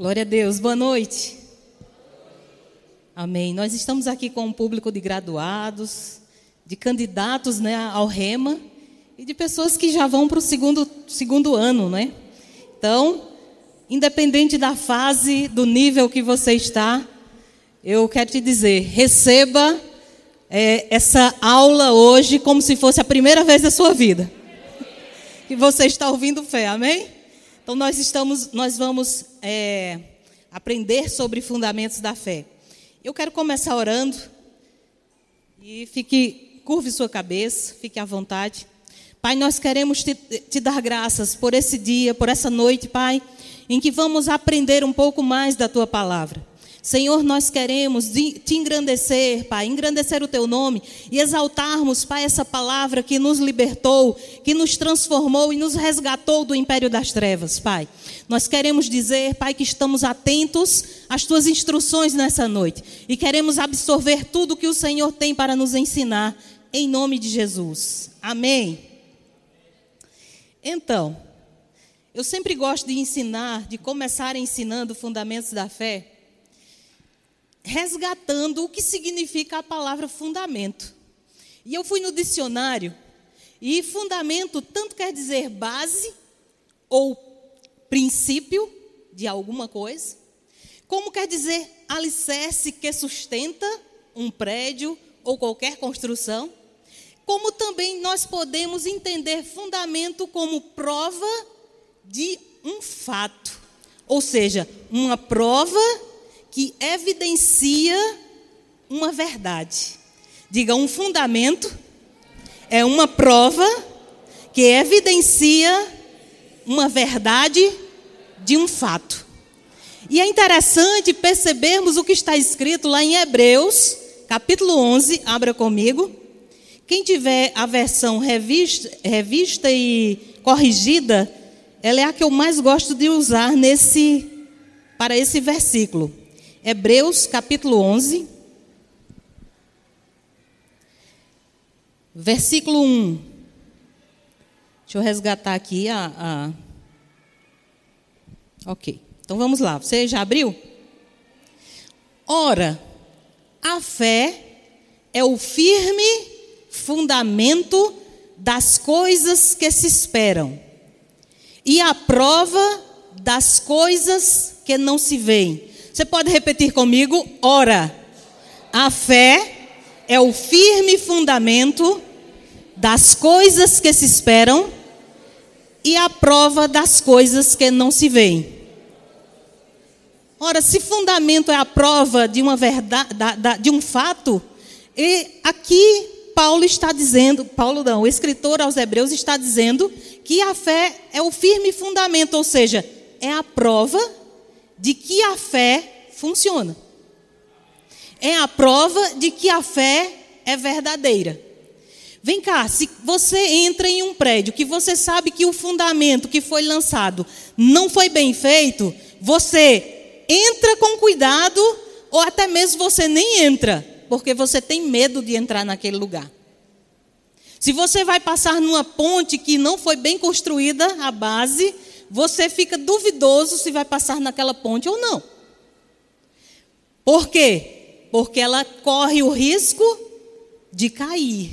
Glória a Deus, boa noite. Amém. Nós estamos aqui com um público de graduados, de candidatos né, ao REMA e de pessoas que já vão para o segundo, segundo ano, né? Então, independente da fase, do nível que você está, eu quero te dizer, receba é, essa aula hoje como se fosse a primeira vez da sua vida. Que você está ouvindo fé, amém? Então nós estamos, nós vamos é, aprender sobre fundamentos da fé. Eu quero começar orando e fique curve sua cabeça, fique à vontade. Pai, nós queremos te, te dar graças por esse dia, por essa noite, Pai, em que vamos aprender um pouco mais da tua palavra. Senhor, nós queremos te engrandecer, Pai, engrandecer o teu nome e exaltarmos, Pai, essa palavra que nos libertou, que nos transformou e nos resgatou do império das trevas, Pai. Nós queremos dizer, Pai, que estamos atentos às tuas instruções nessa noite e queremos absorver tudo que o Senhor tem para nos ensinar, em nome de Jesus. Amém. Então, eu sempre gosto de ensinar, de começar ensinando fundamentos da fé resgatando o que significa a palavra fundamento. E eu fui no dicionário e fundamento tanto quer dizer base ou princípio de alguma coisa, como quer dizer alicerce que sustenta um prédio ou qualquer construção, como também nós podemos entender fundamento como prova de um fato, ou seja, uma prova que evidencia uma verdade. Diga, um fundamento é uma prova que evidencia uma verdade de um fato. E é interessante percebermos o que está escrito lá em Hebreus, capítulo 11, abra comigo. Quem tiver a versão revista, revista e corrigida, ela é a que eu mais gosto de usar nesse para esse versículo. Hebreus capítulo 11, versículo 1. Deixa eu resgatar aqui a, a. Ok, então vamos lá. Você já abriu? Ora, a fé é o firme fundamento das coisas que se esperam e a prova das coisas que não se veem. Você pode repetir comigo? Ora, a fé é o firme fundamento das coisas que se esperam e a prova das coisas que não se veem. Ora, se fundamento é a prova de uma verdade, de um fato, e aqui Paulo está dizendo, Paulo não, o escritor aos Hebreus está dizendo que a fé é o firme fundamento, ou seja, é a prova de que a fé funciona. É a prova de que a fé é verdadeira. Vem cá, se você entra em um prédio que você sabe que o fundamento que foi lançado não foi bem feito, você entra com cuidado ou até mesmo você nem entra, porque você tem medo de entrar naquele lugar. Se você vai passar numa ponte que não foi bem construída a base, você fica duvidoso se vai passar naquela ponte ou não. Por quê? Porque ela corre o risco de cair.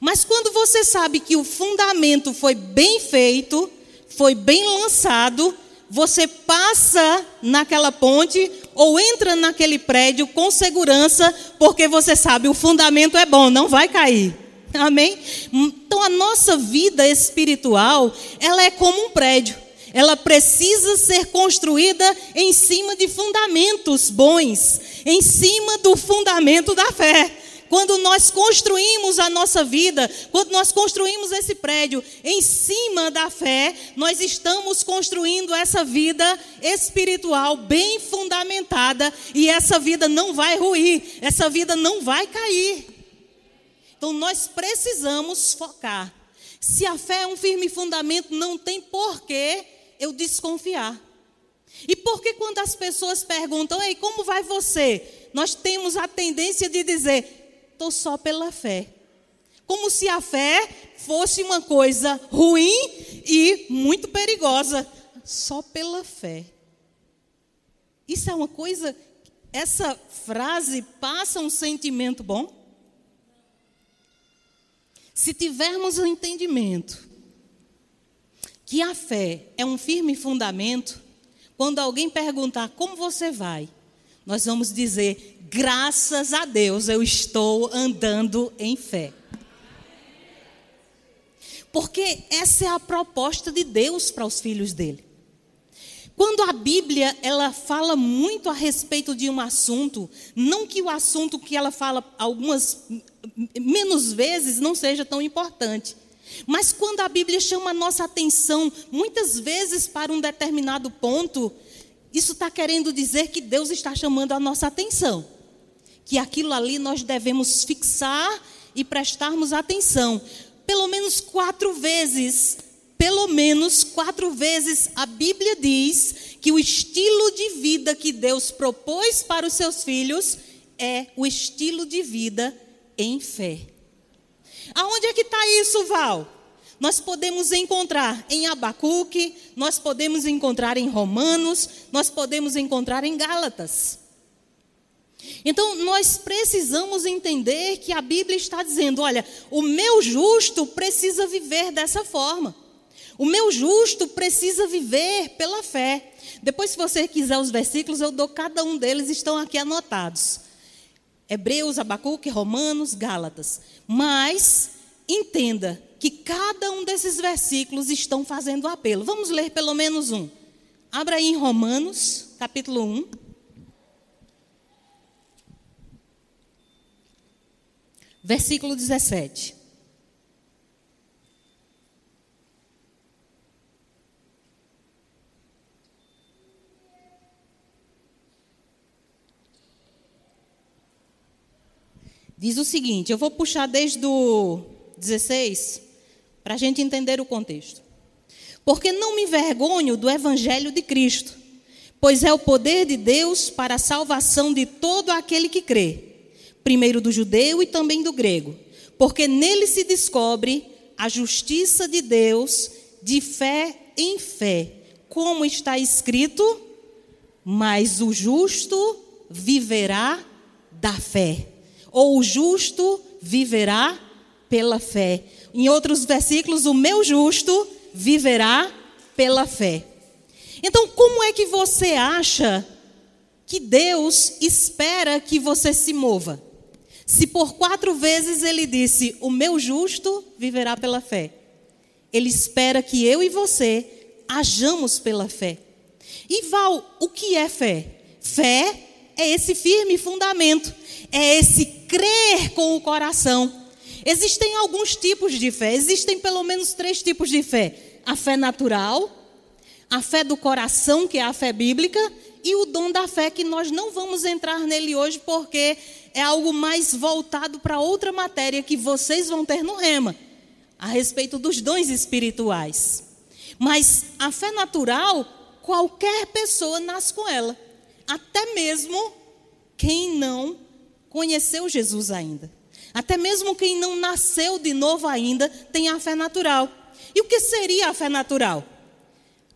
Mas quando você sabe que o fundamento foi bem feito, foi bem lançado, você passa naquela ponte ou entra naquele prédio com segurança, porque você sabe o fundamento é bom, não vai cair. Amém? Então a nossa vida espiritual, ela é como um prédio. Ela precisa ser construída em cima de fundamentos bons, em cima do fundamento da fé. Quando nós construímos a nossa vida, quando nós construímos esse prédio em cima da fé, nós estamos construindo essa vida espiritual bem fundamentada e essa vida não vai ruir, essa vida não vai cair. Então nós precisamos focar. Se a fé é um firme fundamento, não tem porquê eu desconfiar. E por que quando as pessoas perguntam, ei, como vai você? Nós temos a tendência de dizer, estou só pela fé. Como se a fé fosse uma coisa ruim e muito perigosa. Só pela fé. Isso é uma coisa, essa frase passa um sentimento bom? Se tivermos o entendimento que a fé é um firme fundamento, quando alguém perguntar como você vai, nós vamos dizer: graças a Deus eu estou andando em fé. Porque essa é a proposta de Deus para os filhos dele. Quando a Bíblia ela fala muito a respeito de um assunto, não que o assunto que ela fala algumas menos vezes não seja tão importante, mas quando a Bíblia chama a nossa atenção muitas vezes para um determinado ponto, isso está querendo dizer que Deus está chamando a nossa atenção, que aquilo ali nós devemos fixar e prestarmos atenção. Pelo menos quatro vezes pelo menos quatro vezes a Bíblia diz que o estilo de vida que Deus propôs para os seus filhos é o estilo de vida em fé. Aonde é que está isso, Val? Nós podemos encontrar em Abacuque, nós podemos encontrar em Romanos, nós podemos encontrar em Gálatas. Então, nós precisamos entender que a Bíblia está dizendo: olha, o meu justo precisa viver dessa forma. O meu justo precisa viver pela fé. Depois, se você quiser os versículos, eu dou cada um deles, estão aqui anotados. Hebreus, Abacuque, Romanos, Gálatas. Mas entenda que cada um desses versículos estão fazendo apelo. Vamos ler pelo menos um. Abra aí em Romanos, capítulo 1. Versículo 17. Diz o seguinte: eu vou puxar desde o 16 para a gente entender o contexto. Porque não me envergonho do evangelho de Cristo, pois é o poder de Deus para a salvação de todo aquele que crê, primeiro do judeu e também do grego, porque nele se descobre a justiça de Deus de fé em fé, como está escrito: mas o justo viverá da fé ou o justo viverá pela fé. Em outros versículos, o meu justo viverá pela fé. Então, como é que você acha que Deus espera que você se mova? Se por quatro vezes ele disse: O meu justo viverá pela fé. Ele espera que eu e você hajamos pela fé. E Val, o que é fé? Fé é esse firme fundamento é esse crer com o coração. Existem alguns tipos de fé, existem pelo menos três tipos de fé: a fé natural, a fé do coração, que é a fé bíblica, e o dom da fé, que nós não vamos entrar nele hoje, porque é algo mais voltado para outra matéria que vocês vão ter no rema, a respeito dos dons espirituais. Mas a fé natural, qualquer pessoa nasce com ela, até mesmo quem não conheceu Jesus ainda. Até mesmo quem não nasceu de novo ainda tem a fé natural. E o que seria a fé natural?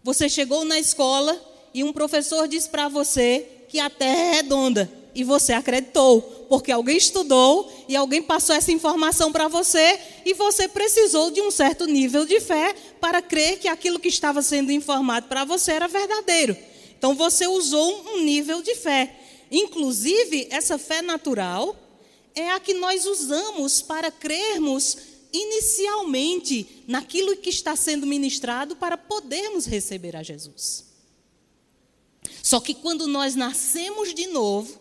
Você chegou na escola e um professor disse para você que a terra é redonda e você acreditou, porque alguém estudou e alguém passou essa informação para você e você precisou de um certo nível de fé para crer que aquilo que estava sendo informado para você era verdadeiro. Então você usou um nível de fé. Inclusive, essa fé natural é a que nós usamos para crermos inicialmente naquilo que está sendo ministrado para podermos receber a Jesus. Só que quando nós nascemos de novo,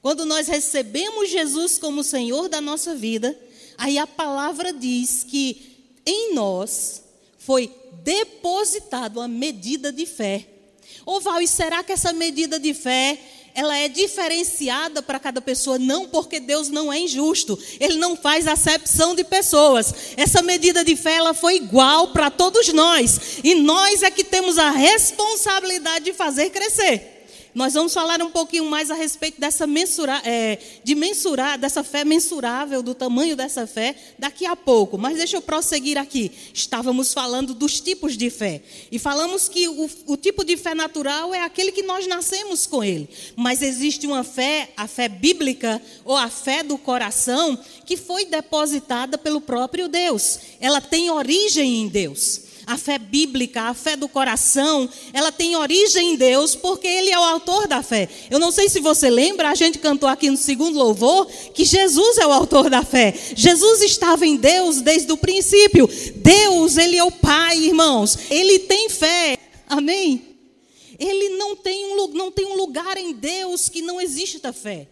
quando nós recebemos Jesus como Senhor da nossa vida, aí a palavra diz que em nós foi depositado a medida de fé. Ô Val, e será que essa medida de fé ela é diferenciada para cada pessoa, não porque Deus não é injusto, Ele não faz acepção de pessoas. Essa medida de fé ela foi igual para todos nós, e nós é que temos a responsabilidade de fazer crescer. Nós vamos falar um pouquinho mais a respeito dessa mensura, é, de mensurar, dessa fé mensurável, do tamanho dessa fé, daqui a pouco. Mas deixa eu prosseguir aqui. Estávamos falando dos tipos de fé. E falamos que o, o tipo de fé natural é aquele que nós nascemos com ele. Mas existe uma fé, a fé bíblica, ou a fé do coração, que foi depositada pelo próprio Deus. Ela tem origem em Deus a fé bíblica, a fé do coração, ela tem origem em Deus, porque Ele é o autor da fé. Eu não sei se você lembra, a gente cantou aqui no segundo louvor, que Jesus é o autor da fé. Jesus estava em Deus desde o princípio. Deus, Ele é o Pai, irmãos. Ele tem fé. Amém? Ele não tem um, não tem um lugar em Deus que não exista fé.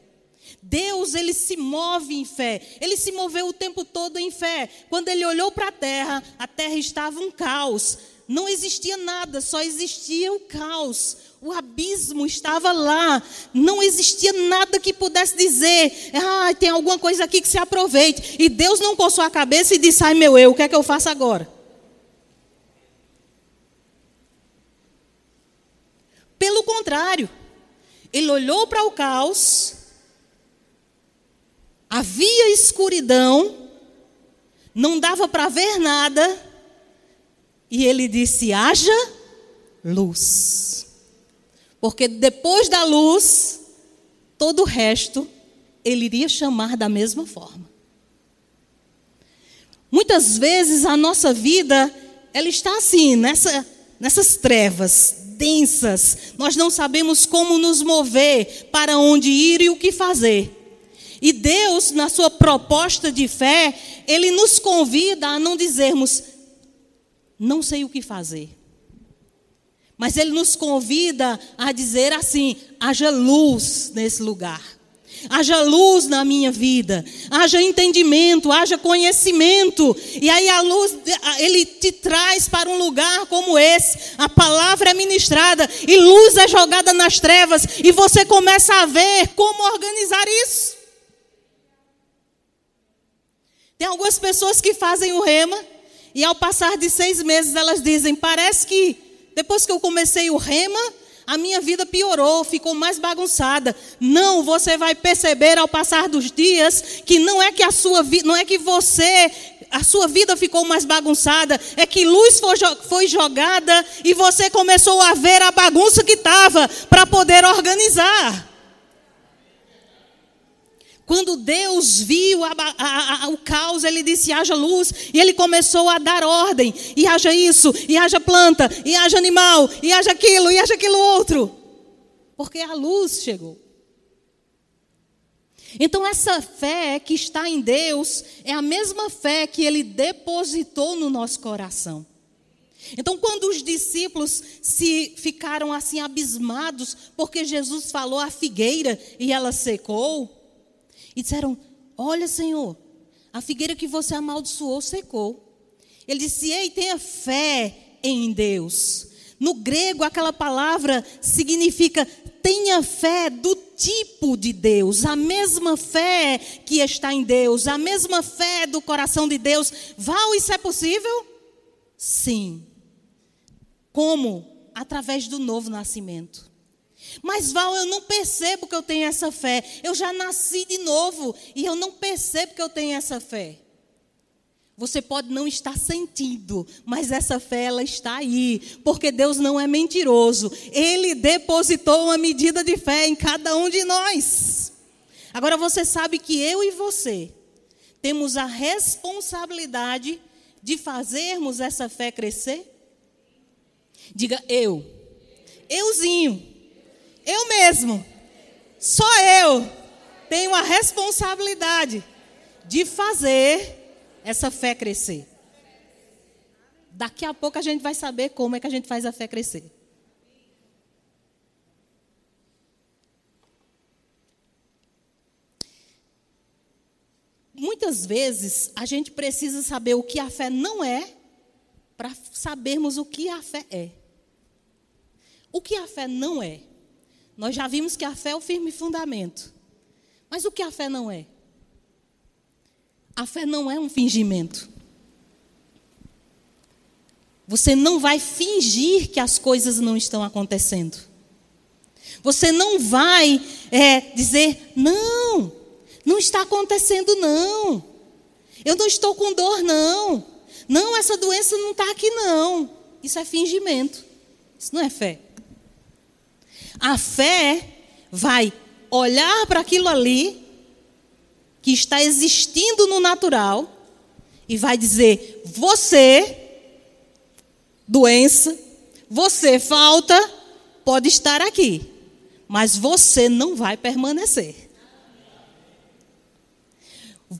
Deus, ele se move em fé. Ele se moveu o tempo todo em fé. Quando ele olhou para a terra, a terra estava um caos. Não existia nada, só existia o caos. O abismo estava lá. Não existia nada que pudesse dizer: ah, tem alguma coisa aqui que se aproveite. E Deus não coçou a cabeça e disse: ai meu eu, o que é que eu faço agora? Pelo contrário, ele olhou para o caos Havia escuridão, não dava para ver nada, e ele disse: haja luz. Porque depois da luz, todo o resto ele iria chamar da mesma forma. Muitas vezes a nossa vida, ela está assim, nessa, nessas trevas densas. Nós não sabemos como nos mover, para onde ir e o que fazer. E Deus, na sua proposta de fé, Ele nos convida a não dizermos, não sei o que fazer. Mas Ele nos convida a dizer assim: haja luz nesse lugar. Haja luz na minha vida, haja entendimento, haja conhecimento. E aí a luz, ele te traz para um lugar como esse. A palavra é ministrada e luz é jogada nas trevas. E você começa a ver como organizar isso. Tem algumas pessoas que fazem o rema e ao passar de seis meses elas dizem: parece que depois que eu comecei o rema, a minha vida piorou, ficou mais bagunçada. Não, você vai perceber ao passar dos dias que não é que a sua vida, não é que você a sua vida ficou mais bagunçada, é que luz foi, foi jogada e você começou a ver a bagunça que estava para poder organizar. Quando Deus viu a, a, a, o caos, ele disse: haja luz, e ele começou a dar ordem: e haja isso, e haja planta, e haja animal, e haja aquilo, e haja aquilo outro. Porque a luz chegou. Então, essa fé que está em Deus é a mesma fé que ele depositou no nosso coração. Então, quando os discípulos se ficaram assim abismados, porque Jesus falou a figueira e ela secou, e disseram: Olha, Senhor, a figueira que você amaldiçoou secou. Ele disse: Ei, tenha fé em Deus. No grego, aquela palavra significa tenha fé do tipo de Deus, a mesma fé que está em Deus, a mesma fé do coração de Deus. Val, isso é possível? Sim. Como? Através do novo nascimento. Mas Val, eu não percebo que eu tenho essa fé. Eu já nasci de novo e eu não percebo que eu tenho essa fé. Você pode não estar sentindo, mas essa fé ela está aí, porque Deus não é mentiroso. Ele depositou uma medida de fé em cada um de nós. Agora você sabe que eu e você temos a responsabilidade de fazermos essa fé crescer? Diga eu. Euzinho. Eu mesmo, só eu, tenho a responsabilidade de fazer essa fé crescer. Daqui a pouco a gente vai saber como é que a gente faz a fé crescer. Muitas vezes a gente precisa saber o que a fé não é para sabermos o que a fé é. O que a fé não é? Nós já vimos que a fé é o firme fundamento. Mas o que a fé não é? A fé não é um fingimento. Você não vai fingir que as coisas não estão acontecendo. Você não vai é, dizer, não, não está acontecendo, não. Eu não estou com dor, não. Não, essa doença não está aqui, não. Isso é fingimento. Isso não é fé. A fé vai olhar para aquilo ali que está existindo no natural e vai dizer: você, doença, você, falta, pode estar aqui, mas você não vai permanecer.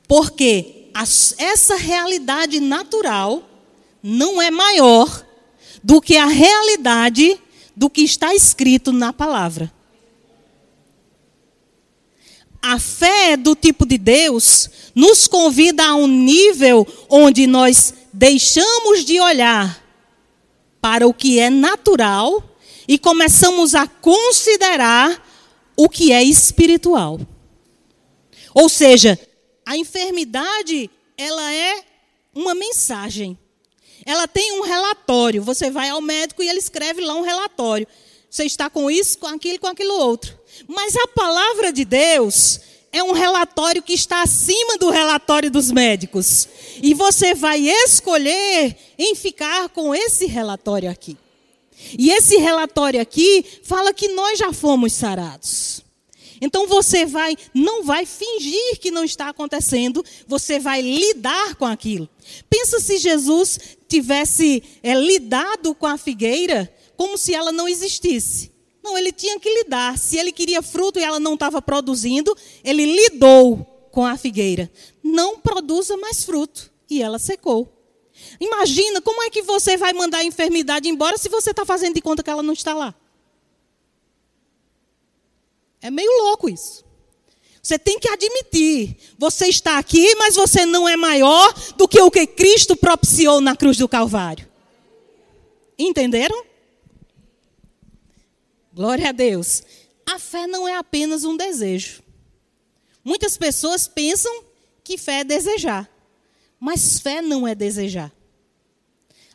Porque essa realidade natural não é maior do que a realidade do que está escrito na palavra. A fé do tipo de Deus nos convida a um nível onde nós deixamos de olhar para o que é natural e começamos a considerar o que é espiritual. Ou seja, a enfermidade, ela é uma mensagem. Ela tem um relatório. Você vai ao médico e ele escreve lá um relatório. Você está com isso, com aquilo, com aquilo outro. Mas a palavra de Deus é um relatório que está acima do relatório dos médicos. E você vai escolher em ficar com esse relatório aqui. E esse relatório aqui fala que nós já fomos sarados. Então você vai, não vai fingir que não está acontecendo, você vai lidar com aquilo. Pensa se Jesus tivesse é, lidado com a figueira como se ela não existisse. Não, ele tinha que lidar. Se ele queria fruto e ela não estava produzindo, ele lidou com a figueira. Não produza mais fruto. E ela secou. Imagina como é que você vai mandar a enfermidade embora se você está fazendo de conta que ela não está lá. É meio louco isso. Você tem que admitir, você está aqui, mas você não é maior do que o que Cristo propiciou na cruz do Calvário. Entenderam? Glória a Deus. A fé não é apenas um desejo. Muitas pessoas pensam que fé é desejar, mas fé não é desejar.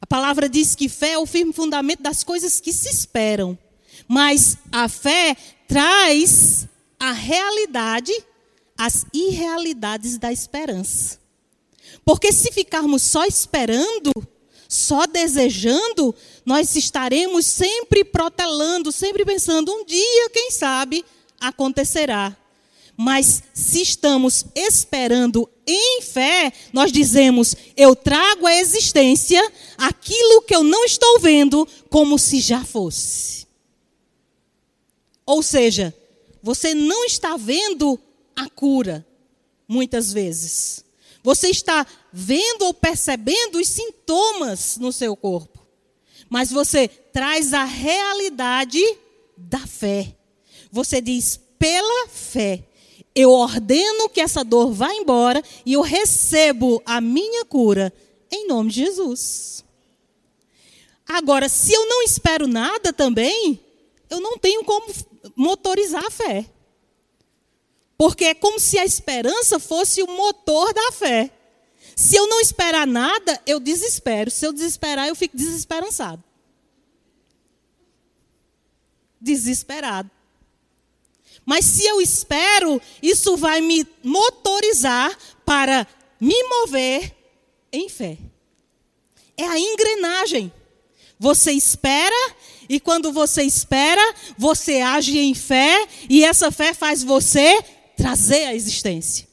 A palavra diz que fé é o firme fundamento das coisas que se esperam, mas a fé traz a realidade, as irrealidades da esperança. Porque se ficarmos só esperando, só desejando, nós estaremos sempre protelando, sempre pensando, um dia, quem sabe, acontecerá. Mas se estamos esperando em fé, nós dizemos: eu trago à existência aquilo que eu não estou vendo, como se já fosse. Ou seja, você não está vendo a cura, muitas vezes. Você está vendo ou percebendo os sintomas no seu corpo. Mas você traz a realidade da fé. Você diz, pela fé, eu ordeno que essa dor vá embora e eu recebo a minha cura em nome de Jesus. Agora, se eu não espero nada também, eu não tenho como motorizar a fé. Porque é como se a esperança fosse o motor da fé. Se eu não esperar nada, eu desespero. Se eu desesperar, eu fico desesperançado. Desesperado. Mas se eu espero, isso vai me motorizar para me mover em fé. É a engrenagem. Você espera, e quando você espera, você age em fé, e essa fé faz você trazer a existência.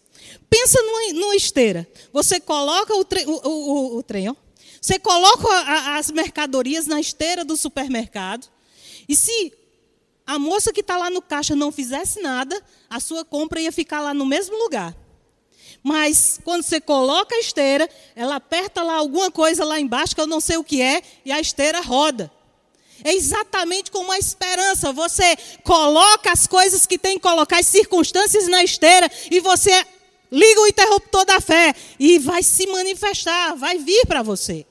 Pensa numa, esteira. Você coloca o, tre, o, o, o trem, ó. Você coloca a, as mercadorias na esteira do supermercado. E se a moça que está lá no caixa não fizesse nada, a sua compra ia ficar lá no mesmo lugar. Mas quando você coloca a esteira, ela aperta lá alguma coisa lá embaixo que eu não sei o que é, e a esteira roda. É exatamente como a esperança. Você coloca as coisas que tem que colocar, as circunstâncias na esteira, e você liga o interruptor da fé e vai se manifestar, vai vir para você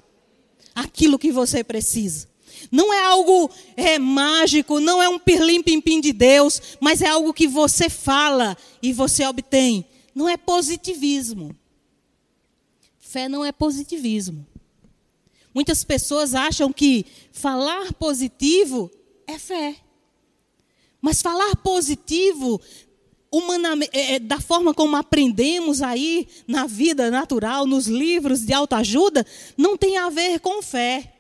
aquilo que você precisa. Não é algo é, mágico, não é um pirlim-pim-pim de Deus, mas é algo que você fala e você obtém. Não é positivismo. Fé não é positivismo. Muitas pessoas acham que falar positivo é fé. Mas falar positivo, é, é, da forma como aprendemos aí na vida natural, nos livros de autoajuda, não tem a ver com fé.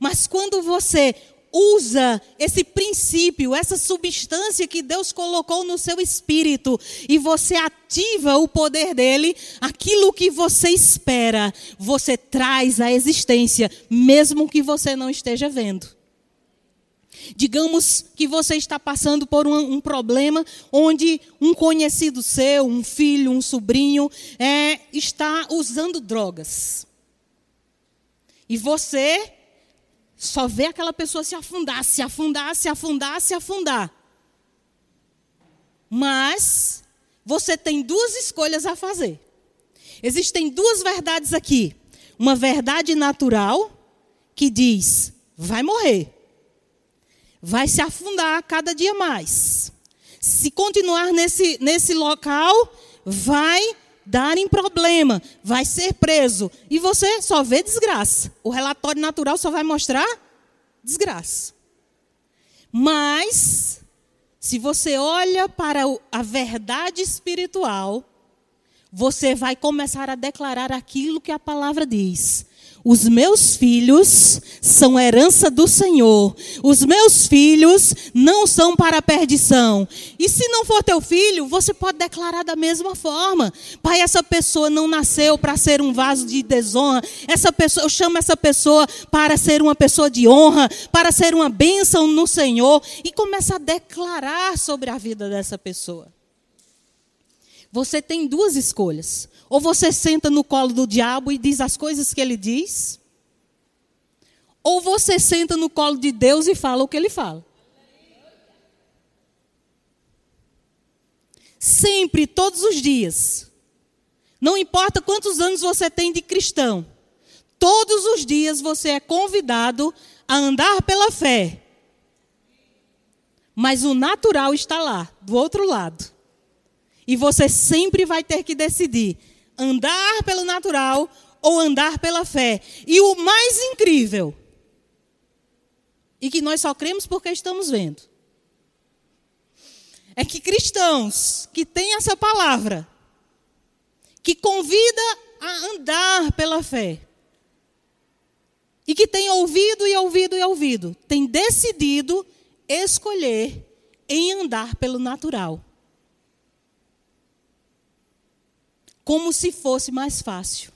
Mas quando você usa esse princípio, essa substância que Deus colocou no seu espírito e você ativa o poder dele, aquilo que você espera, você traz à existência, mesmo que você não esteja vendo. Digamos que você está passando por um, um, problema onde um conhecido seu, um filho, um sobrinho, é, está usando drogas. E você só vê aquela pessoa se afundar, se afundar, se afundar, se afundar. Mas você tem duas escolhas a fazer. Existem duas verdades aqui. Uma verdade natural que diz: vai morrer. Vai se afundar cada dia mais. Se continuar nesse, nesse local, vai dar em problema, vai ser preso. E você só vê desgraça. O relatório natural só vai mostrar desgraça. Mas, se você olha para a verdade espiritual, você vai começar a declarar aquilo que a palavra diz. Os meus filhos são herança do Senhor. Os meus filhos não são para a perdição. E se não for teu filho, você pode declarar da mesma forma. Pai, essa pessoa não nasceu para ser um vaso de desonra. Essa pessoa, eu chamo essa pessoa para ser uma pessoa de honra, para ser uma bênção no Senhor e começa a declarar sobre a vida dessa pessoa. Você tem duas escolhas. Ou você senta no colo do diabo e diz as coisas que ele diz, ou você senta no colo de Deus e fala o que ele fala. Sempre, todos os dias. Não importa quantos anos você tem de cristão, todos os dias você é convidado a andar pela fé. Mas o natural está lá, do outro lado. E você sempre vai ter que decidir andar pelo natural ou andar pela fé. E o mais incrível, e que nós só cremos porque estamos vendo, é que cristãos que têm essa palavra, que convida a andar pela fé, e que tem ouvido e ouvido e ouvido, tem decidido escolher em andar pelo natural. Como se fosse mais fácil.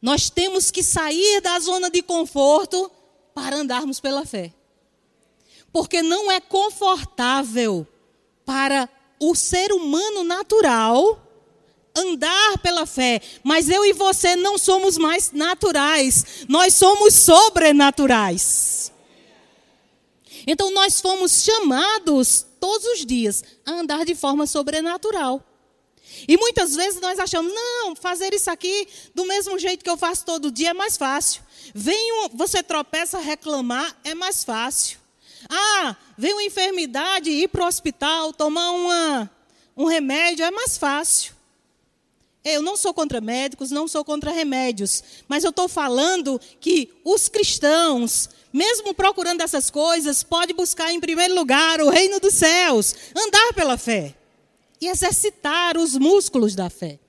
Nós temos que sair da zona de conforto para andarmos pela fé. Porque não é confortável para o ser humano natural andar pela fé, mas eu e você não somos mais naturais, nós somos sobrenaturais. Então nós fomos chamados todos os dias a andar de forma sobrenatural. E muitas vezes nós achamos, não, fazer isso aqui do mesmo jeito que eu faço todo dia é mais fácil. Vem você tropeça, reclamar é mais fácil. Ah, vem uma enfermidade, ir para o hospital, tomar uma, um remédio é mais fácil. Eu não sou contra médicos, não sou contra remédios, mas eu estou falando que os cristãos mesmo procurando essas coisas, pode buscar em primeiro lugar o reino dos céus, andar pela fé e exercitar os músculos da fé.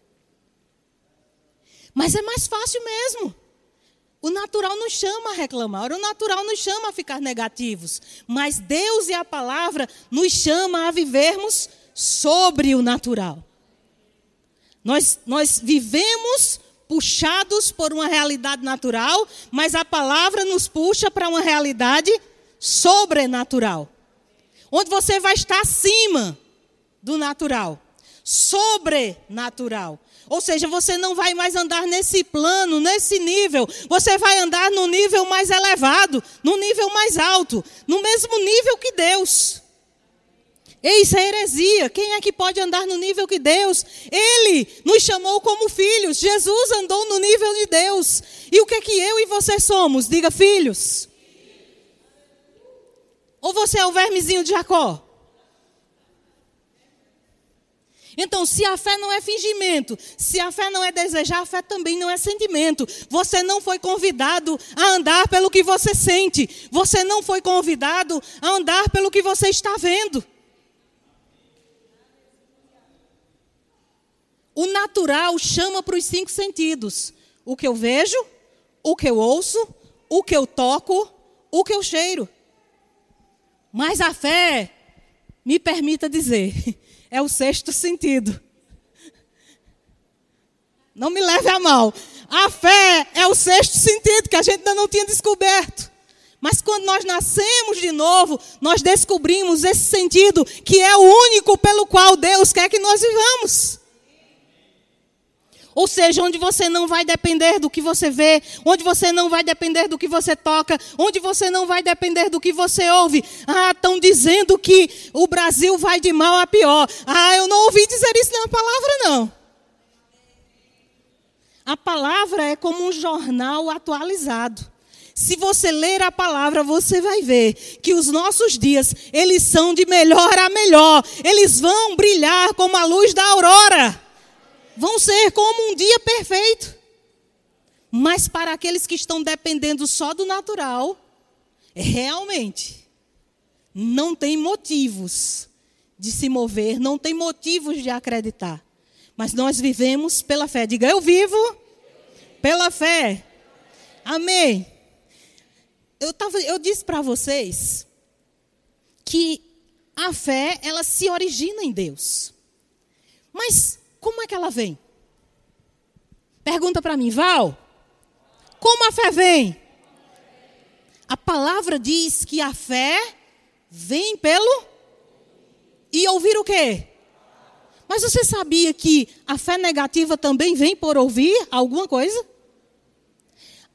Mas é mais fácil mesmo. O natural nos chama a reclamar, o natural nos chama a ficar negativos, mas Deus e a palavra nos chama a vivermos sobre o natural. Nós, nós vivemos puxados por uma realidade natural, mas a palavra nos puxa para uma realidade sobrenatural. Onde você vai estar acima do natural, sobrenatural. Ou seja, você não vai mais andar nesse plano, nesse nível. Você vai andar no nível mais elevado, no nível mais alto, no mesmo nível que Deus. Isso é heresia. Quem é que pode andar no nível que Deus? Ele nos chamou como filhos. Jesus andou no nível de Deus. E o que é que eu e você somos? Diga filhos. Ou você é o vermezinho de Jacó? Então, se a fé não é fingimento, se a fé não é desejar, a fé também não é sentimento. Você não foi convidado a andar pelo que você sente. Você não foi convidado a andar pelo que você está vendo. O natural chama para os cinco sentidos: o que eu vejo, o que eu ouço, o que eu toco, o que eu cheiro. Mas a fé, me permita dizer, é o sexto sentido. Não me leve a mal. A fé é o sexto sentido que a gente ainda não tinha descoberto. Mas quando nós nascemos de novo, nós descobrimos esse sentido que é o único pelo qual Deus quer que nós vivamos. Ou seja, onde você não vai depender do que você vê, onde você não vai depender do que você toca, onde você não vai depender do que você ouve. Ah, estão dizendo que o Brasil vai de mal a pior. Ah, eu não ouvi dizer isso na palavra, não. A palavra é como um jornal atualizado. Se você ler a palavra, você vai ver que os nossos dias, eles são de melhor a melhor. Eles vão brilhar como a luz da aurora vão ser como um dia perfeito. Mas para aqueles que estão dependendo só do natural, realmente não tem motivos de se mover, não tem motivos de acreditar. Mas nós vivemos pela fé. Diga, eu vivo pela fé. Amém. Eu, tava, eu disse para vocês que a fé, ela se origina em Deus. Mas como é que ela vem? Pergunta para mim, Val. Como a fé vem? A palavra diz que a fé vem pelo e ouvir o quê? Mas você sabia que a fé negativa também vem por ouvir alguma coisa?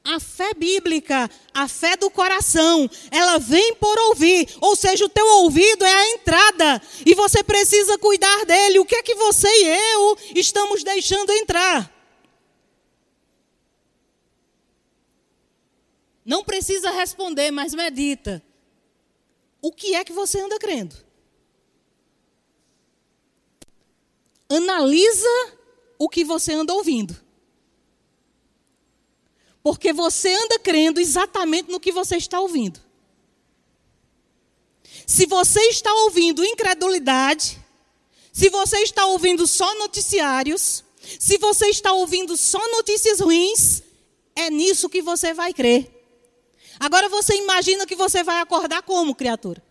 A fé bíblica, a fé do coração, ela vem por ouvir, ou seja, o teu ouvido é a entrada e você precisa cuidar dele. O que é que você e eu estamos deixando entrar? Não precisa responder, mas medita. O que é que você anda crendo? Analisa o que você anda ouvindo. Porque você anda crendo exatamente no que você está ouvindo. Se você está ouvindo incredulidade, se você está ouvindo só noticiários, se você está ouvindo só notícias ruins, é nisso que você vai crer. Agora você imagina que você vai acordar como, criatura?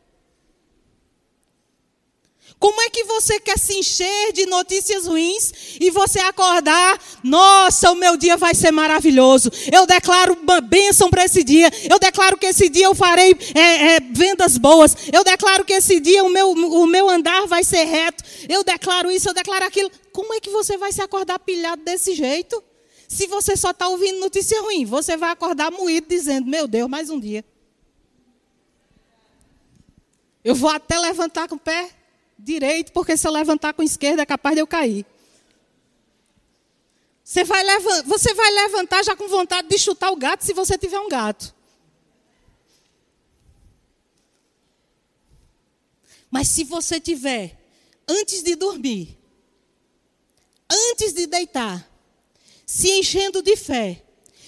Como é que você quer se encher de notícias ruins e você acordar? Nossa, o meu dia vai ser maravilhoso. Eu declaro uma bênção para esse dia. Eu declaro que esse dia eu farei é, é, vendas boas. Eu declaro que esse dia o meu, o meu andar vai ser reto. Eu declaro isso, eu declaro aquilo. Como é que você vai se acordar pilhado desse jeito? Se você só está ouvindo notícia ruim, você vai acordar moído dizendo: Meu Deus, mais um dia. Eu vou até levantar com o pé direito, porque se eu levantar com a esquerda é capaz de eu cair. Você vai, você vai levantar já com vontade de chutar o gato se você tiver um gato. Mas se você tiver, antes de dormir, antes de deitar, se enchendo de fé,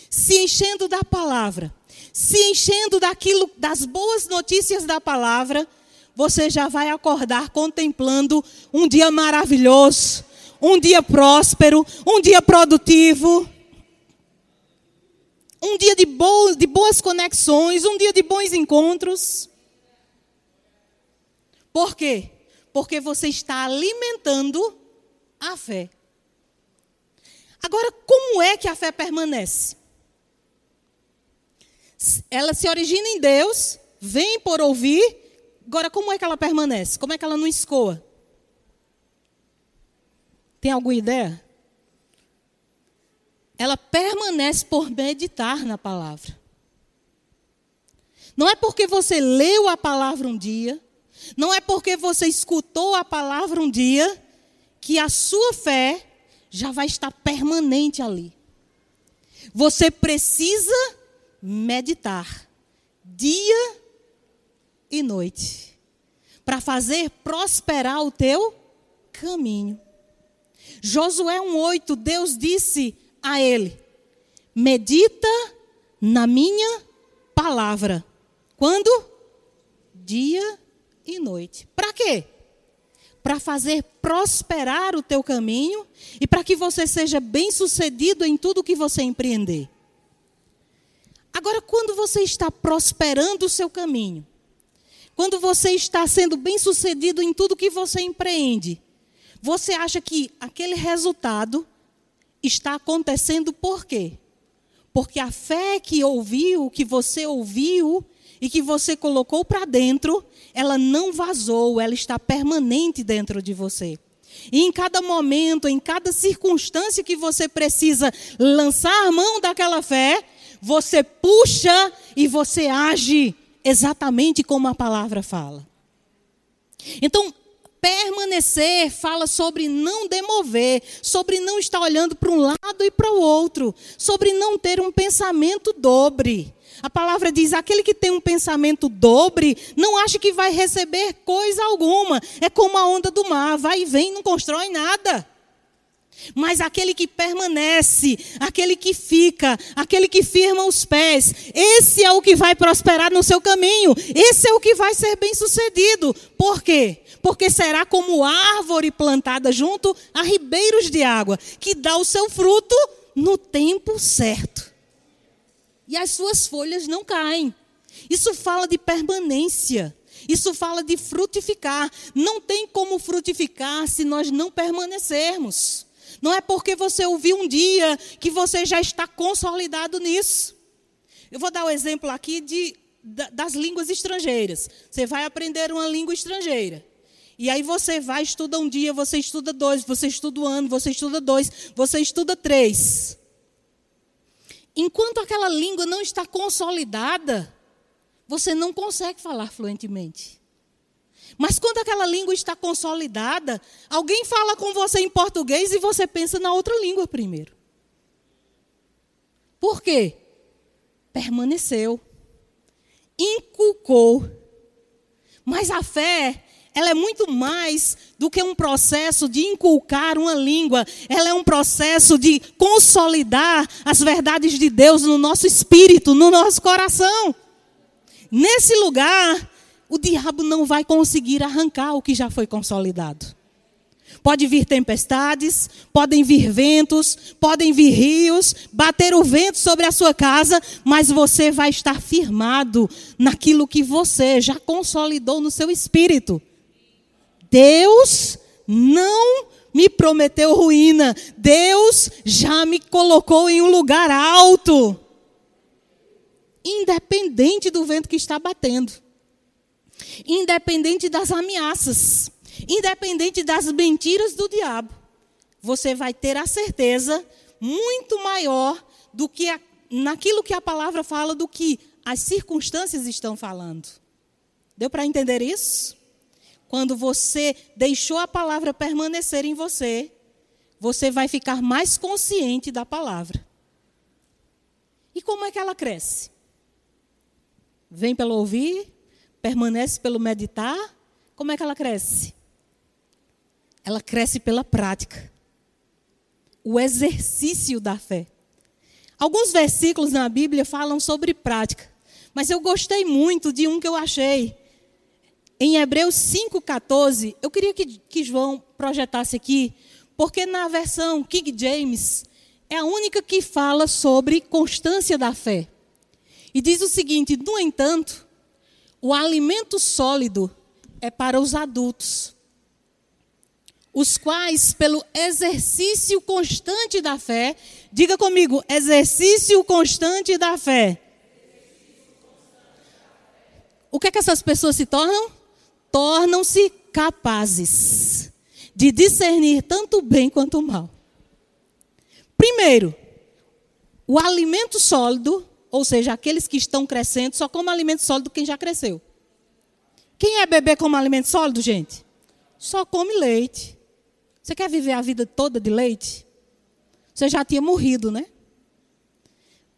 se enchendo da palavra, se enchendo daquilo, das boas notícias da palavra, você já vai acordar contemplando um dia maravilhoso, um dia próspero, um dia produtivo, um dia de, boas, de boas conexões, um dia de bons encontros. Por quê? Porque você está alimentando a fé. Agora, como é que a fé permanece? Ela se origina em Deus, vem por ouvir Agora, como é que ela permanece? Como é que ela não escoa? Tem alguma ideia? Ela permanece por meditar na palavra. Não é porque você leu a palavra um dia, não é porque você escutou a palavra um dia, que a sua fé já vai estar permanente ali. Você precisa meditar dia e noite, para fazer prosperar o teu caminho. Josué 1,8, Deus disse a ele: Medita na minha palavra. Quando? Dia e noite. Para quê? Para fazer prosperar o teu caminho e para que você seja bem-sucedido em tudo que você empreender. Agora, quando você está prosperando o seu caminho, quando você está sendo bem-sucedido em tudo que você empreende, você acha que aquele resultado está acontecendo por quê? Porque a fé que ouviu, que você ouviu e que você colocou para dentro, ela não vazou, ela está permanente dentro de você. E em cada momento, em cada circunstância que você precisa lançar a mão daquela fé, você puxa e você age exatamente como a palavra fala. Então, permanecer fala sobre não demover, sobre não estar olhando para um lado e para o outro, sobre não ter um pensamento dobre. A palavra diz: aquele que tem um pensamento dobre, não acha que vai receber coisa alguma. É como a onda do mar, vai e vem, não constrói nada. Mas aquele que permanece, aquele que fica, aquele que firma os pés, esse é o que vai prosperar no seu caminho, esse é o que vai ser bem sucedido. Por quê? Porque será como árvore plantada junto a ribeiros de água, que dá o seu fruto no tempo certo. E as suas folhas não caem. Isso fala de permanência. Isso fala de frutificar. Não tem como frutificar se nós não permanecermos. Não é porque você ouviu um dia que você já está consolidado nisso. Eu vou dar o um exemplo aqui de, das línguas estrangeiras. Você vai aprender uma língua estrangeira. E aí você vai, estuda um dia, você estuda dois, você estuda um ano, você estuda dois, você estuda três. Enquanto aquela língua não está consolidada, você não consegue falar fluentemente. Mas quando aquela língua está consolidada, alguém fala com você em português e você pensa na outra língua primeiro. Por quê? Permaneceu, inculcou. Mas a fé, ela é muito mais do que um processo de inculcar uma língua. Ela é um processo de consolidar as verdades de Deus no nosso espírito, no nosso coração. Nesse lugar, o diabo não vai conseguir arrancar o que já foi consolidado. Pode vir tempestades, podem vir ventos, podem vir rios, bater o vento sobre a sua casa, mas você vai estar firmado naquilo que você já consolidou no seu espírito. Deus não me prometeu ruína, Deus já me colocou em um lugar alto, independente do vento que está batendo independente das ameaças, independente das mentiras do diabo, você vai ter a certeza muito maior do que a, naquilo que a palavra fala do que as circunstâncias estão falando. Deu para entender isso? Quando você deixou a palavra permanecer em você, você vai ficar mais consciente da palavra. E como é que ela cresce? Vem pelo ouvir, permanece pelo meditar, como é que ela cresce? Ela cresce pela prática. O exercício da fé. Alguns versículos na Bíblia falam sobre prática, mas eu gostei muito de um que eu achei. Em Hebreus 5,14, eu queria que, que João projetasse aqui, porque na versão King James é a única que fala sobre constância da fé. E diz o seguinte: no entanto, o alimento sólido é para os adultos, os quais, pelo exercício constante da fé, diga comigo, exercício constante da fé. O que é que essas pessoas se tornam? Tornam-se capazes de discernir tanto o bem quanto o mal. Primeiro, o alimento sólido ou seja, aqueles que estão crescendo só como alimento sólido quem já cresceu. Quem é bebê como alimento sólido, gente? Só come leite. Você quer viver a vida toda de leite? Você já tinha morrido, né?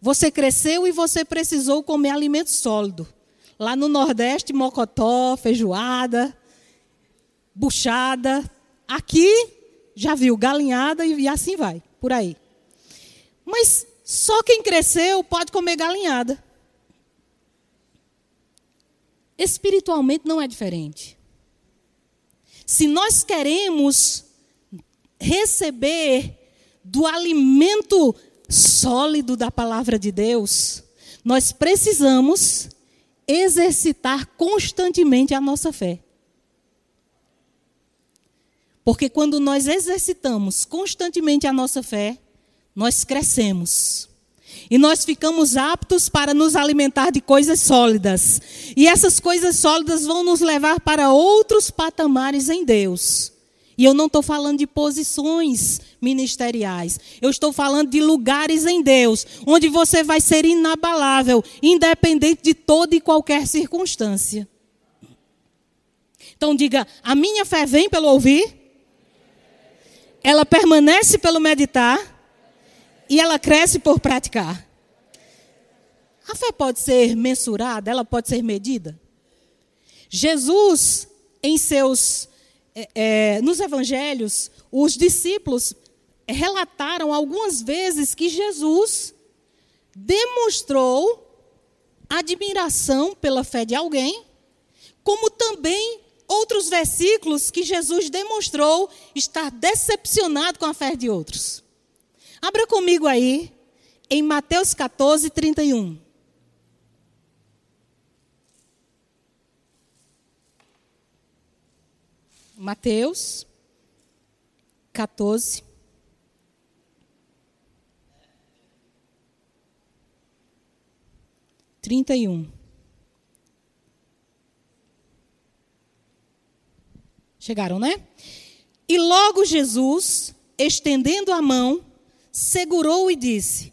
Você cresceu e você precisou comer alimento sólido. Lá no Nordeste, mocotó, feijoada, buchada. Aqui, já viu galinhada e assim vai, por aí. Mas só quem cresceu pode comer galinhada. Espiritualmente não é diferente. Se nós queremos receber do alimento sólido da palavra de Deus, nós precisamos exercitar constantemente a nossa fé. Porque quando nós exercitamos constantemente a nossa fé, nós crescemos. E nós ficamos aptos para nos alimentar de coisas sólidas. E essas coisas sólidas vão nos levar para outros patamares em Deus. E eu não estou falando de posições ministeriais. Eu estou falando de lugares em Deus, onde você vai ser inabalável, independente de toda e qualquer circunstância. Então diga: a minha fé vem pelo ouvir, ela permanece pelo meditar e ela cresce por praticar. A fé pode ser mensurada, ela pode ser medida. Jesus, em seus é, é, nos evangelhos, os discípulos relataram algumas vezes que Jesus demonstrou admiração pela fé de alguém, como também outros versículos que Jesus demonstrou estar decepcionado com a fé de outros. Abra comigo aí, em Mateus 14, 31. Mateus 14. Trinta e um. Chegaram, né? E logo Jesus, estendendo a mão, segurou e disse: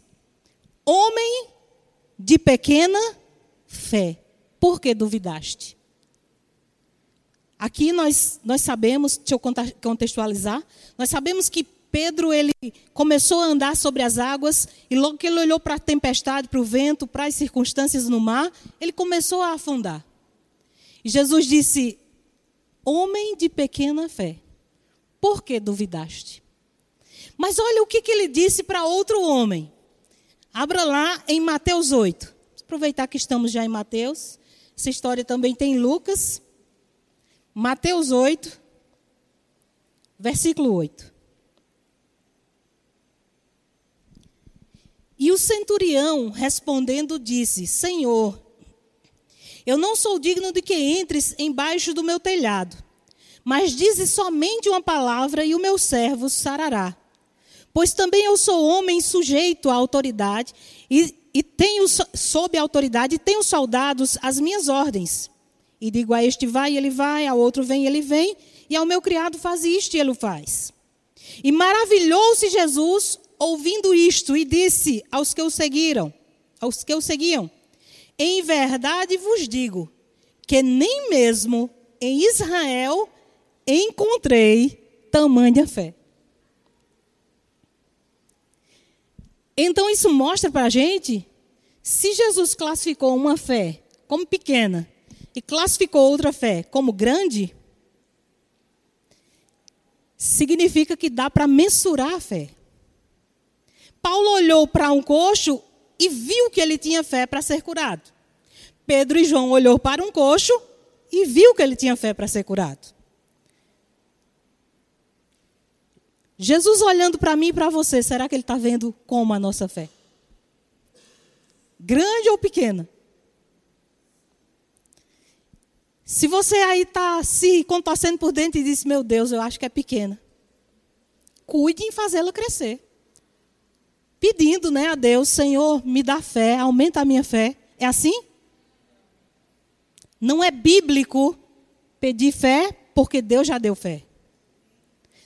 Homem de pequena fé, por que duvidaste? Aqui nós, nós sabemos, deixa eu contextualizar, nós sabemos que Pedro ele começou a andar sobre as águas e logo que ele olhou para a tempestade, para o vento, para as circunstâncias no mar, ele começou a afundar. E Jesus disse: Homem de pequena fé, por que duvidaste? Mas olha o que, que ele disse para outro homem. Abra lá em Mateus 8. Vamos aproveitar que estamos já em Mateus. Essa história também tem em Lucas. Mateus 8, versículo 8. E o centurião, respondendo, disse: Senhor, eu não sou digno de que entres embaixo do meu telhado, mas dize somente uma palavra e o meu servo sarará. Pois também eu sou homem sujeito à autoridade e, e tenho sob a autoridade e tenho soldados as minhas ordens. E digo a este vai, ele vai, ao outro vem, ele vem, e ao meu criado faz isto e ele o faz. E maravilhou-se Jesus ouvindo isto e disse aos que o seguiram, aos que o seguiam: Em verdade vos digo que nem mesmo em Israel encontrei tamanha fé. Então isso mostra para a gente se Jesus classificou uma fé como pequena e classificou outra fé como grande, significa que dá para mensurar a fé. Paulo olhou para um coxo e viu que ele tinha fé para ser curado. Pedro e João olhou para um coxo e viu que ele tinha fé para ser curado. Jesus olhando para mim e para você, será que ele está vendo como a nossa fé? Grande ou pequena? Se você aí está se contorcendo por dentro e diz, meu Deus, eu acho que é pequena. Cuide em fazê-la crescer. Pedindo né, a Deus, Senhor, me dá fé, aumenta a minha fé. É assim? Não é bíblico pedir fé porque Deus já deu fé.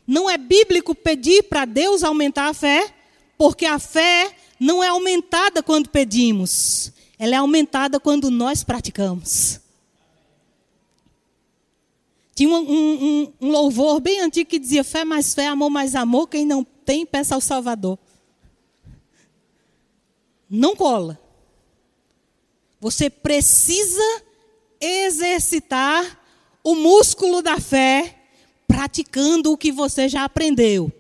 Não é bíblico pedir para Deus aumentar a fé, porque a fé não é aumentada quando pedimos, ela é aumentada quando nós praticamos. Tinha um, um, um, louvor bem antigo que dizia: fé mais fé, amor mais amor, quem não tem, peça ao Salvador. Não cola. Você precisa exercitar o músculo da fé praticando o que você já aprendeu.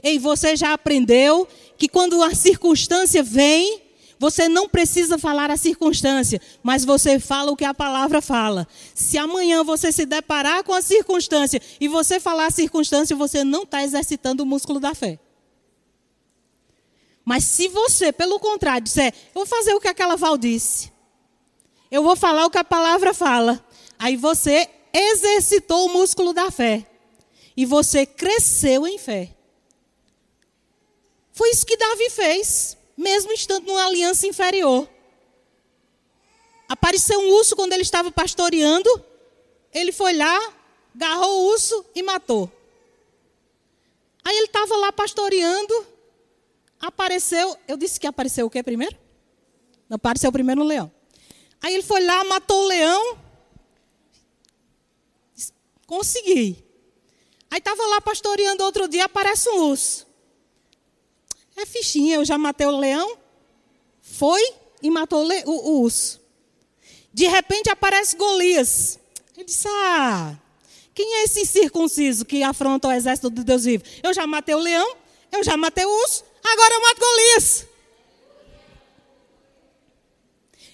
E você já aprendeu que quando a circunstância vem, você não precisa falar a circunstância, mas você fala o que a palavra fala. Se amanhã você se deparar com a circunstância e você falar a circunstância, você não está exercitando o músculo da fé. Mas se você, pelo contrário, disser, eu vou fazer o que aquela Val disse, eu vou falar o que a palavra fala, aí você exercitou o músculo da fé. E você cresceu em fé. Foi isso que Davi fez, mesmo estando numa aliança inferior. Apareceu um urso quando ele estava pastoreando. Ele foi lá, agarrou o urso e matou. Aí ele estava lá pastoreando. Apareceu. Eu disse que apareceu o que primeiro? Não, apareceu primeiro o leão. Aí ele foi lá, matou o leão. Consegui. Aí estava lá pastoreando outro dia, aparece um urso. É fichinha, eu já matei o leão. Foi e matou o, o, urso. De repente aparece Golias. Ele disse: Ah, quem é esse incircunciso que afronta o exército do Deus vivo? Eu já matei o leão, eu já matei o urso, agora eu mato Golias.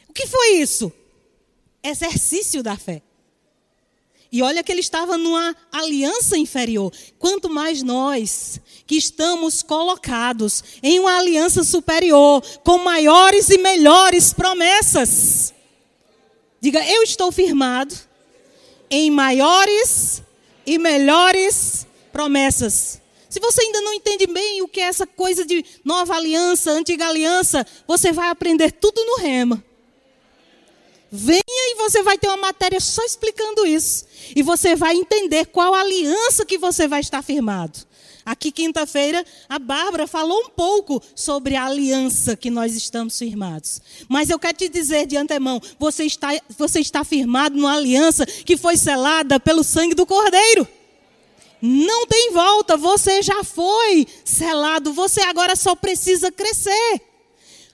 O que foi isso? Exercício da fé. E olha que ele estava numa aliança inferior. Quanto mais nós que estamos colocados em uma aliança superior, com maiores e melhores promessas. Diga, eu estou firmado em maiores e melhores promessas. Se você ainda não entende bem o que é essa coisa de nova aliança, antiga aliança, você vai aprender tudo no rema. Venha e você vai ter uma matéria só explicando isso. E você vai entender qual aliança que você vai estar firmado. Aqui, quinta-feira, a Bárbara falou um pouco sobre a aliança que nós estamos firmados. Mas eu quero te dizer de antemão: você está, você está firmado numa aliança que foi selada pelo sangue do Cordeiro. Não tem volta, você já foi selado, você agora só precisa crescer.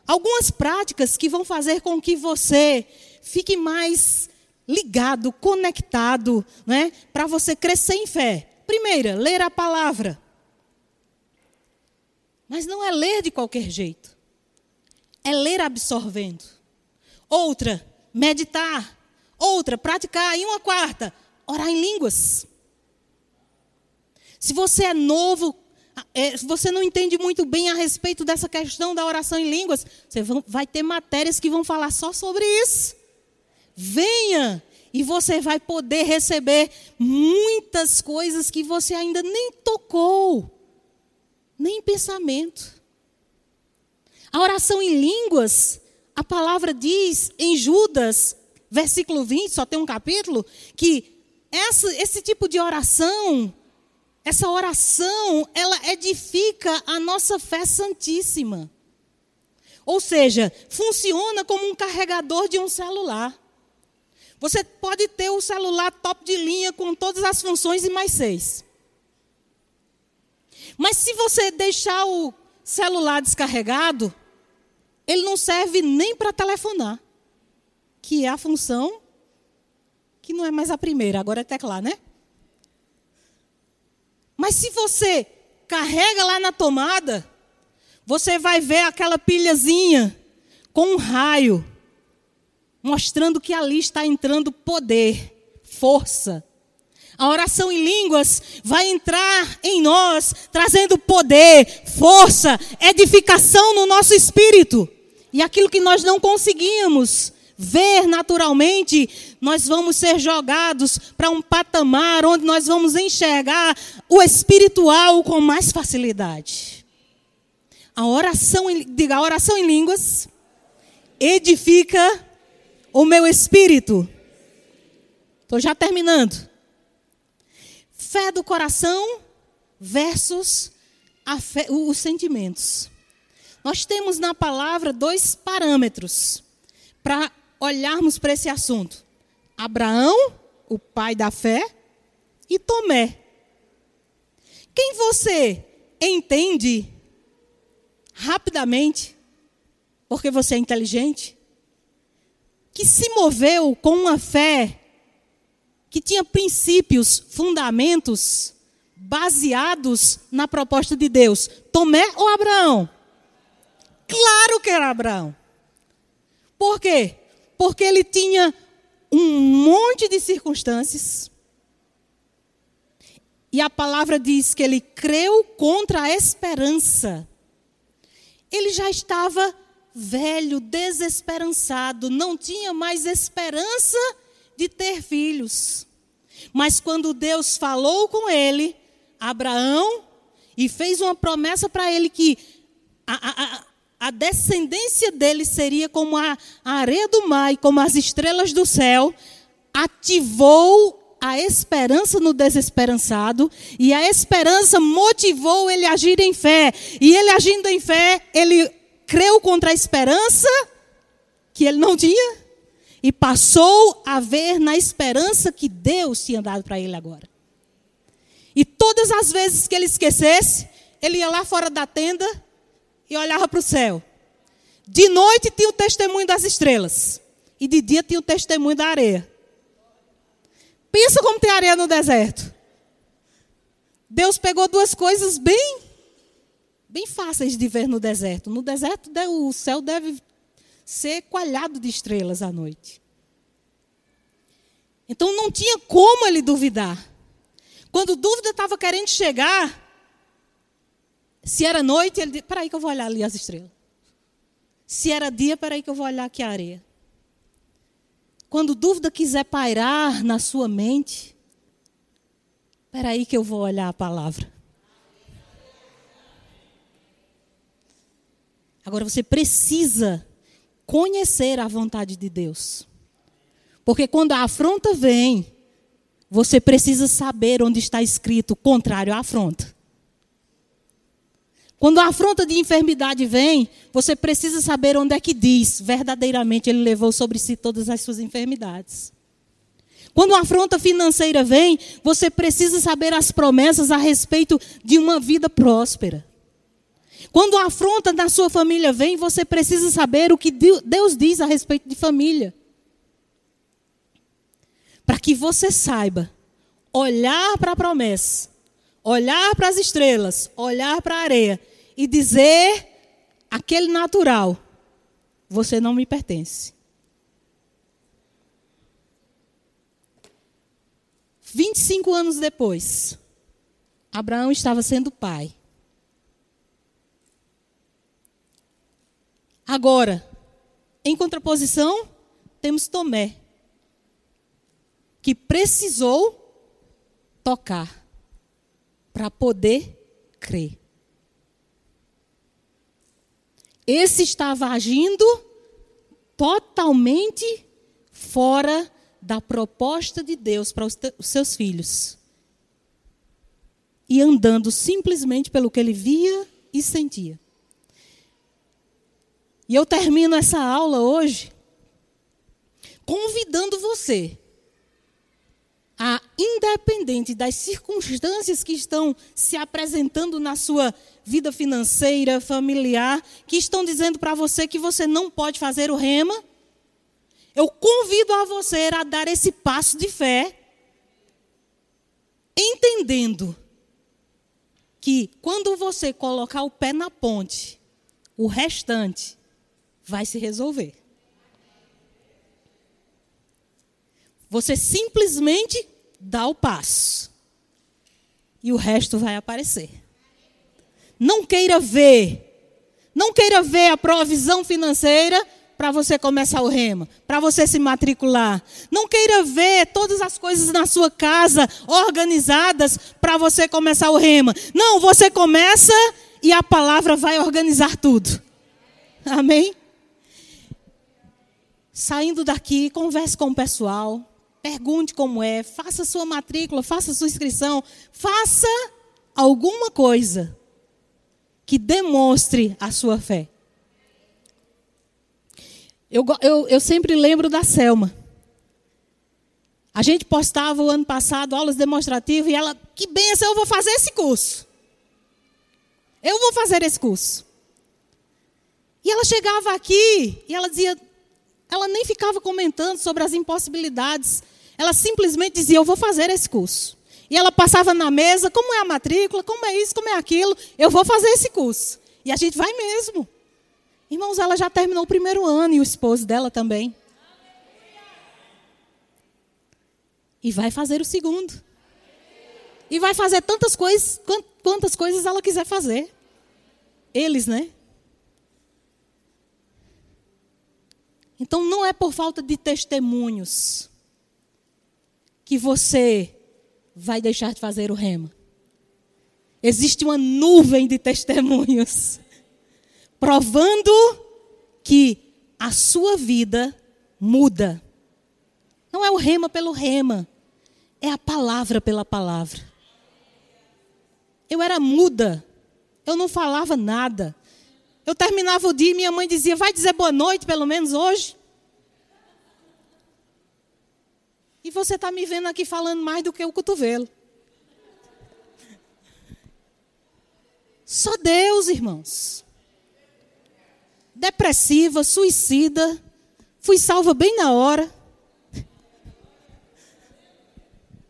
Algumas práticas que vão fazer com que você fique mais ligado, conectado, né? Para você crescer em fé. Primeira, ler a palavra. Mas não é ler de qualquer jeito. É ler absorvendo. Outra, meditar. Outra, praticar. E uma quarta, orar em línguas. Se você é novo, é, você não entende muito bem a respeito dessa questão da oração em línguas, você vai ter matérias que vão falar só sobre isso. Venha e você vai poder receber muitas coisas que você ainda nem tocou, nem pensamento. A oração em línguas, a palavra diz em Judas, versículo 20, só tem um capítulo, que essa, esse tipo de oração, essa oração, ela edifica a nossa fé santíssima. Ou seja, funciona como um carregador de um celular. Você pode ter o celular top de linha com todas as funções e mais seis. Mas se você deixar o celular descarregado, ele não serve nem para telefonar, que é a função que não é mais a primeira, agora é teclar, né? Mas se você carrega lá na tomada, você vai ver aquela pilhazinha com um raio mostrando que ali está entrando poder, força. A oração em línguas vai entrar em nós, trazendo poder, força, edificação no nosso espírito. E aquilo que nós não conseguíamos ver naturalmente, nós vamos ser jogados para um patamar onde nós vamos enxergar o espiritual com mais facilidade. A oração, diga, a oração em línguas edifica o meu espírito. Estou já terminando. Fé do coração versus fé, os sentimentos. Nós temos na palavra dois parâmetros para olharmos para esse assunto: Abraão, o pai da fé, e Tomé. Quem você entende rapidamente, porque você é inteligente, que se moveu com uma fé que tinha princípios, fundamentos baseados na proposta de Deus? Tomé ou Abraão? Claro que era Abraão. Por quê? Porque ele tinha um monte de circunstâncias. E a palavra diz que ele creu contra a esperança. Ele já estava velho, desesperançado, não tinha mais esperança de ter filhos. Mas quando Deus falou com ele, Abraão, e fez uma promessa para ele que a, a, a, descendência dele seria como a, a areia do mar e como as estrelas do céu, ativou a esperança no desesperançado, e a esperança motivou ele a agir em fé. E ele agindo em fé, ele creu contra a esperança que ele não tinha e passou a ver na esperança que Deus tinha dado para ele agora. E todas as vezes que ele esquecesse, ele ia lá fora da tenda e olhava para o céu. De noite tinha o testemunho das estrelas, e de dia tinha o testemunho da areia. Pensa como tem areia no deserto. Deus pegou duas coisas bem bem fáceis de ver no deserto. No deserto, o céu deve ser coalhado de estrelas à noite. Então não tinha como ele duvidar. Quando dúvida estava querendo chegar, se era noite, ele disse: Peraí, que eu vou olhar ali as estrelas. Se era dia, peraí, que eu vou olhar aqui a areia. Quando dúvida quiser pairar na sua mente, peraí, que eu vou olhar a palavra. Agora você precisa conhecer a vontade de Deus. Porque quando a afronta vem, você precisa saber onde está escrito contrário à afronta. Quando a afronta de enfermidade vem, você precisa saber onde é que diz verdadeiramente ele levou sobre si todas as suas enfermidades. Quando a afronta financeira vem, você precisa saber as promessas a respeito de uma vida próspera. Quando a afronta na sua família vem, você precisa saber o que Deus diz a respeito de família. Para que você saiba olhar para a promessa, olhar para as estrelas, olhar para a areia e dizer aquele natural: você não me pertence. 25 anos depois, Abraão estava sendo pai. Agora, em contraposição, temos Tomé, que precisou tocar para poder crer. Esse estava agindo totalmente fora da proposta de Deus para os seus filhos. E andando simplesmente pelo que ele via e sentia. E eu termino essa aula hoje convidando você a, independente das circunstâncias que estão se apresentando na sua vida financeira, familiar, que estão dizendo para você que você não pode fazer o rema, eu convido a você a dar esse passo de fé, entendendo que quando você colocar o pé na ponte, o restante vai se resolver. Você simplesmente dá o passo. E o resto vai aparecer. Não queira ver. Não queira ver a provisão financeira para você começar o rema, para você se matricular. Não queira ver todas as coisas na sua casa organizadas para você começar o rema. Não, você começa e a palavra vai organizar tudo. Amém? Saindo daqui, converse com o pessoal, pergunte como é, faça sua matrícula, faça sua inscrição, faça alguma coisa que demonstre a sua fé. Eu, eu, eu sempre lembro da Selma. A gente postava o ano passado aulas demonstrativas e ela, que benção, eu vou fazer esse curso. Eu vou fazer esse curso. E ela chegava aqui e ela dizia, ela nem ficava comentando sobre as impossibilidades Ela simplesmente dizia: Eu vou fazer esse curso. E ela passava na mesa: Como é a matrícula? Como é isso? Como é aquilo? Eu vou fazer esse curso. E a gente vai mesmo. Irmãos, ela já terminou o primeiro ano e o esposo dela também. E vai fazer o segundo. E vai fazer tantas coisas, quantas coisas ela quiser fazer. Eles, né? Então não é por falta de testemunhos que você vai deixar de fazer o rema. Existe uma nuvem de testemunhos provando que a sua vida muda. Não é o rema pelo rema, é a palavra pela palavra. Eu era muda, eu não falava nada. Eu terminava o dia e minha mãe dizia: Vai dizer boa noite, pelo menos hoje. E você está me vendo aqui falando mais do que o cotovelo. Só Deus, irmãos. Depressiva, suicida. Fui salva bem na hora.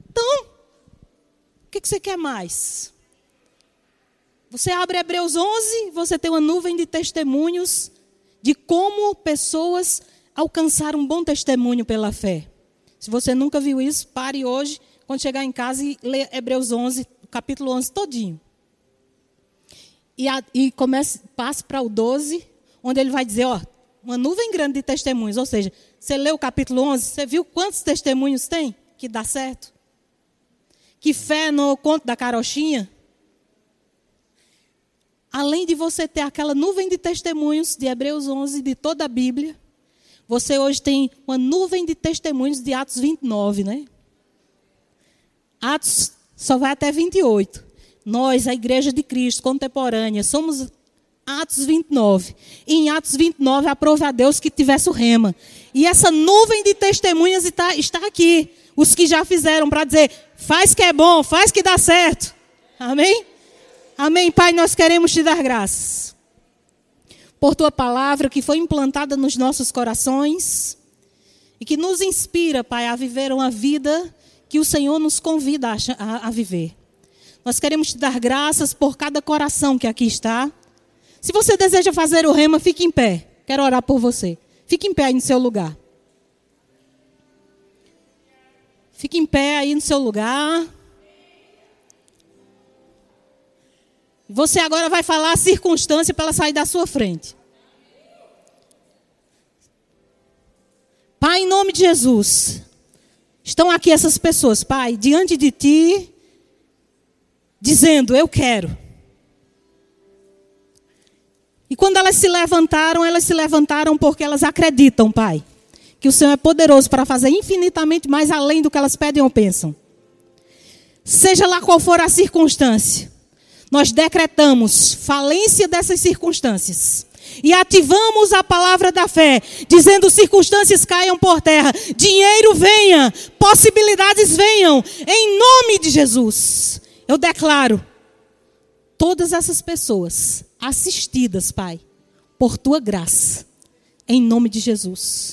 Então, o que, você quer mais? Você abre Hebreus 11, você tem uma nuvem de testemunhos de como pessoas alcançaram um bom testemunho pela fé. Se você nunca viu isso, pare hoje, quando chegar em casa e lê Hebreus 11, capítulo 11 todinho. E, a, e comece, passe para o 12, onde ele vai dizer, ó, uma nuvem grande de testemunhos. Ou seja, você leu o capítulo 11, você viu quantos testemunhos tem que dá certo? Que fé no conto da carochinha? Além de você ter aquela nuvem de testemunhos de Hebreus 11, de toda a Bíblia, você hoje tem uma nuvem de testemunhos de Atos 29, né? Atos só vai até 28. Nós, a Igreja de Cristo contemporânea, somos Atos 29. E em Atos 29, aprove a Deus que tivesse o rema. E essa nuvem de testemunhas está, está aqui. Os que já fizeram para dizer, faz que é bom, faz que dá certo. Amém? Amém, Pai, nós queremos te dar graças por tua palavra que foi implantada nos nossos corações e que nos inspira, Pai, a viver uma vida que o Senhor nos convida a, a, viver. Nós queremos te dar graças por cada coração que aqui está. Se você deseja fazer o rema, fique em pé. Quero orar por você. Fique em pé aí no seu lugar. Fique em pé aí no seu lugar. Você agora vai falar a circunstância para ela sair da sua frente. Pai, em nome de Jesus, estão aqui essas pessoas, Pai, diante de Ti, dizendo: Eu quero. E quando elas se levantaram, elas se levantaram porque elas acreditam, Pai, que o Senhor é poderoso para fazer infinitamente mais além do que elas pedem ou pensam. Seja lá qual for a circunstância, nós decretamos falência dessas circunstâncias. E ativamos a palavra da fé, dizendo: circunstâncias caiam por terra, dinheiro venha, possibilidades venham, em nome de Jesus. Eu declaro todas essas pessoas assistidas, Pai, por tua graça, em nome de Jesus.